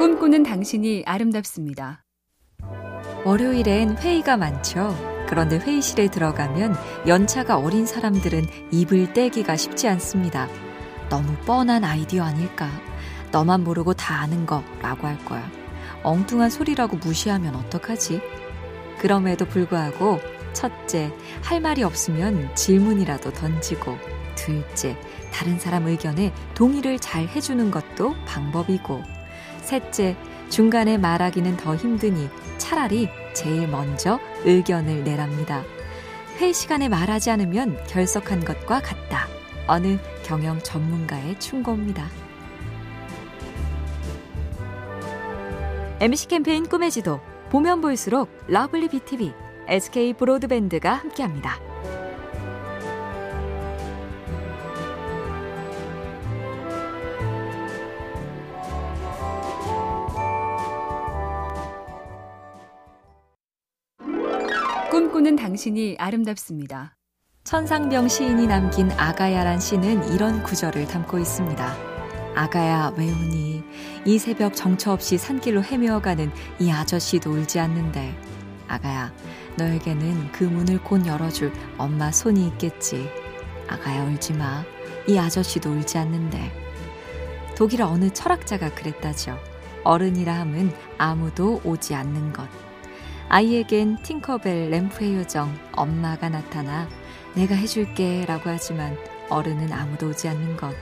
꿈꾸는 당신이 아름답습니다. 월요일엔 회의가 많죠. 그런데 회의실에 들어가면 연차가 어린 사람들은 입을 떼기가 쉽지 않습니다. 너무 뻔한 아이디어 아닐까? 너만 모르고 다 아는 거라고 할 거야. 엉뚱한 소리라고 무시하면 어떡하지? 그럼에도 불구하고 첫째, 할 말이 없으면 질문이라도 던지고 둘째, 다른 사람 의견에 동의를 잘 해주는 것도 방법이고 셋째, 중간에 말하기는 더 힘드니 차라리 제일 먼저 의견을 내랍니다. 회의 시간에 말하지 않으면 결석한 것과 같다. 어느 경영 전문가의 충고입니다. MBC 캠페인 꿈의 지도 보면 볼수록 lovely BTV, SK 브로드밴드가 함께합니다. 꿈꾸는 당신이 아름답습니다. 천상병 시인이 남긴 아가야란 시는 이런 구절을 담고 있습니다. 아가야 왜 우니? 이 새벽 정처 없이 산길로 헤매어가는 이 아저씨도 울지 않는데. 아가야 너에게는 그 문을 곧 열어줄 엄마 손이 있겠지. 아가야 울지 마 이 아저씨도 울지 않는데. 독일 어느 철학자가 그랬다죠 어른이라 함은 아무도 오지 않는 것 아이에겐 팅커벨 램프의 요정 엄마가 나타나 내가 해줄게 라고 하지만 어른은 아무도 오지 않는 것.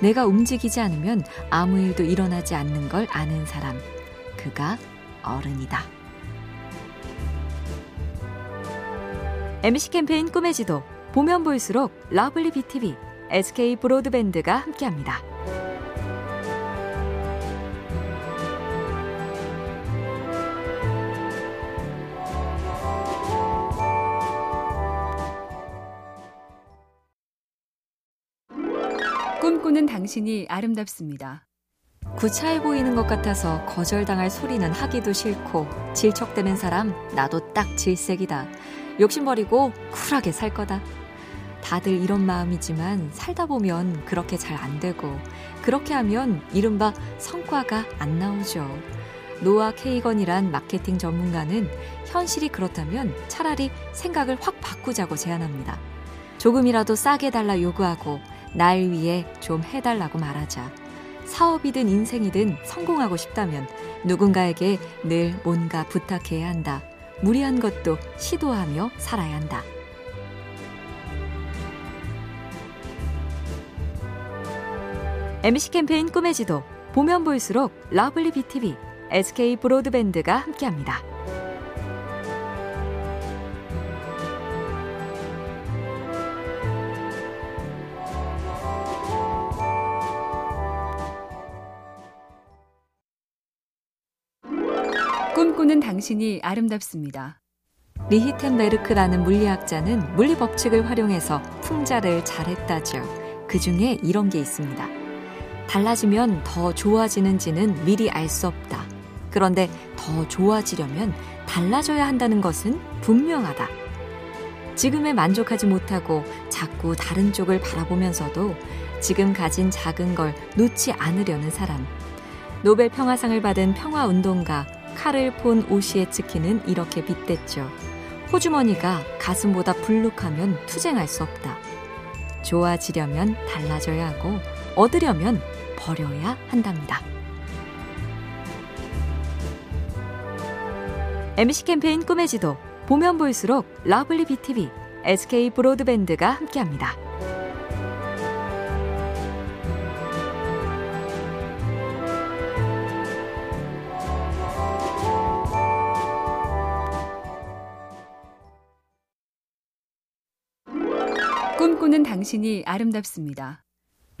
내가 움직이지 않으면 아무 일도 일어나지 않는 걸 아는 사람. 그가 어른이다. MBC 캠페인 꿈의 지도. 보면 볼수록 lovely BTV, SK 브로드밴드가 함께합니다. 꿈꾸는 당신이 아름답습니다. 구차해 보이는 것 같아서 거절당할 소리는 하기도 싫고 질척대는 사람 나도 딱 질색이다. 욕심 버리고 쿨하게 살 거다. 다들 이런 마음이지만 살다 보면 그렇게 잘 안 되고 그렇게 하면 이른바 성과가 안 나오죠. 노아 케이건이란 마케팅 전문가는 현실이 그렇다면 차라리 생각을 확 바꾸자고 제안합니다. 조금이라도 싸게 달라 요구하고 날 위해 좀 해달라고 말하자. 사업이든 인생이든 성공하고 싶다면 누군가에게 늘 뭔가 부탁해야 한다. 무리한 것도 시도하며 살아야 한다. MC 캠페인 꿈의 지도 보면 볼수록 lovely BTV, SK 브로드밴드가 함께합니다. 꿈꾸는 당신이 아름답습니다. 리히텐베르크라는 물리학자는 물리 법칙을 활용해서 풍자를 잘했다죠. 그 중에 이런 게 있습니다. 달라지면 더 좋아지는지는 미리 알 수 없다. 그런데 더 좋아지려면 달라져야 한다는 것은 분명하다. 지금에 만족하지 못하고 자꾸 다른 쪽을 바라보면서도 지금 가진 작은 걸 놓지 않으려는 사람. 노벨 평화상을 받은 평화운동가 카를 폰 오시에츠키는 이렇게 빗댔죠. 호주머니가 가슴보다 불룩하면 투쟁할 수 없다. 좋아지려면 달라져야 하고 얻으려면 버려야 한답니다. MC 캠페인 꿈의 지도 보면 볼수록 lovely BTV, SK 브로드밴드가 함께합니다. 꿈꾸는 당신이 아름답습니다.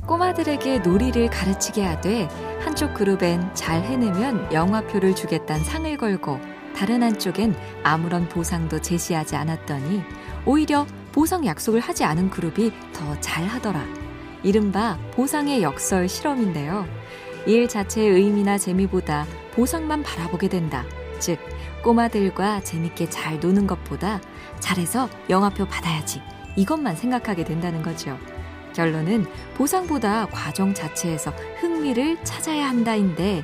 꼬마들에게 놀이를 가르치게 하되 한쪽 그룹엔 잘 해내면 영화표를 주겠다는 상을 걸고 다른 한쪽엔 아무런 보상도 제시하지 않았더니 오히려 보상 약속을 하지 않은 그룹이 더 잘하더라. 이른바 보상의 역설 실험인데요. 일 자체의 의미나 재미보다 보상만 바라보게 된다. 즉, 꼬마들과 재밌게 잘 노는 것보다 잘해서 영화표 받아야지. 이것만 생각하게 된다는 거죠. 결론은 보상보다 과정 자체에서 흥미를 찾아야 한다인데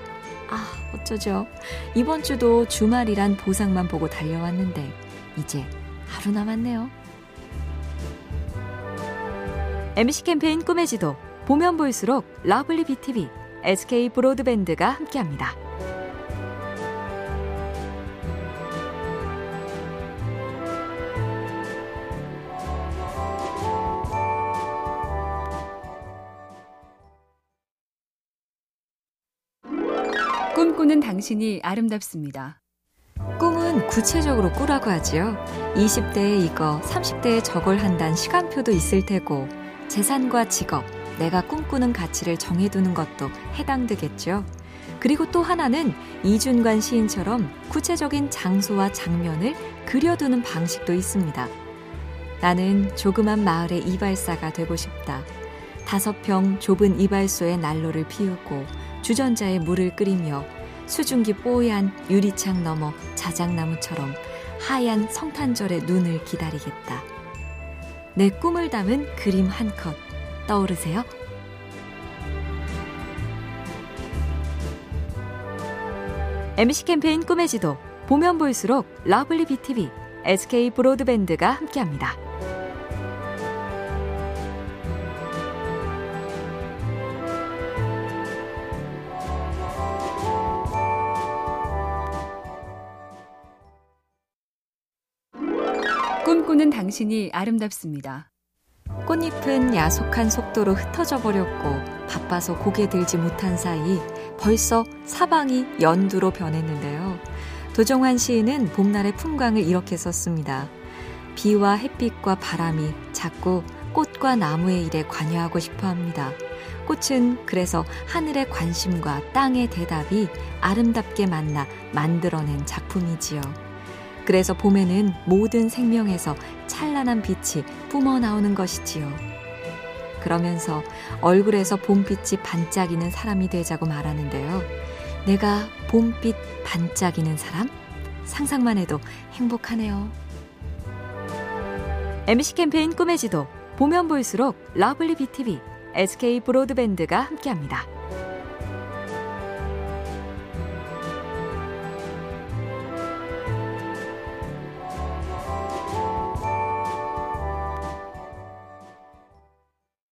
아, 어쩌죠. 이번 주도 주말이란 보상만 보고 달려왔는데, 이제 하루 남았네요. MC 캠페인 꿈의 지도, 보면 볼수록 lovely BTV, SK 브로드밴드가 함께합니다. 꿈꾸는 당신이 아름답습니다. 꿈은 구체적으로 꾸라고 하지요. 20대에 이거, 30대에 저걸 한다는 시간표도 있을 테고, 재산과 직업, 내가 꿈꾸는 가치를 정해두는 것도 해당되겠죠. 그리고 또 하나는 이준관 시인처럼 구체적인 장소와 장면을 그려두는 방식도 있습니다. 나는 조그만 마을의 이발사가 되고 싶다. 다섯 평 좁은 이발소에 난로를 피우고 주전자에 물을 끓이며 수증기 뽀얀 유리창 너머 자작나무처럼 하얀 성탄절의 눈을 기다리겠다. 내 꿈을 담은 그림 한 컷 떠오르세요? MC 캠페인 꿈의 지도 보면 볼수록 lovely BTV, SK 브로드밴드가 함께합니다. 꿈꾸는 당신이 아름답습니다. 꽃잎은 야속한 속도로 흩어져 버렸고 바빠서 고개 들지 못한 사이 벌써 사방이 연두로 변했는데요. 도정환 시인은 봄날의 풍광을 이렇게 썼습니다. 비와 햇빛과 바람이 자꾸 꽃과 나무의 일에 관여하고 싶어 합니다. 꽃은 그래서 하늘의 관심과 땅의 대답이 아름답게 만나 만들어낸 작품이지요. 그래서 봄에는 모든 생명에서 찬란한 빛이 뿜어 나오는 것이지요. 그러면서 얼굴에서 봄빛이 반짝이는 사람이 되자고 말하는데요. 내가 봄빛 반짝이는 사람? 상상만 해도 행복하네요. MC 캠페인 꿈의 지도 보면 볼수록 lovely BTV, SK 브로드밴드가 함께합니다.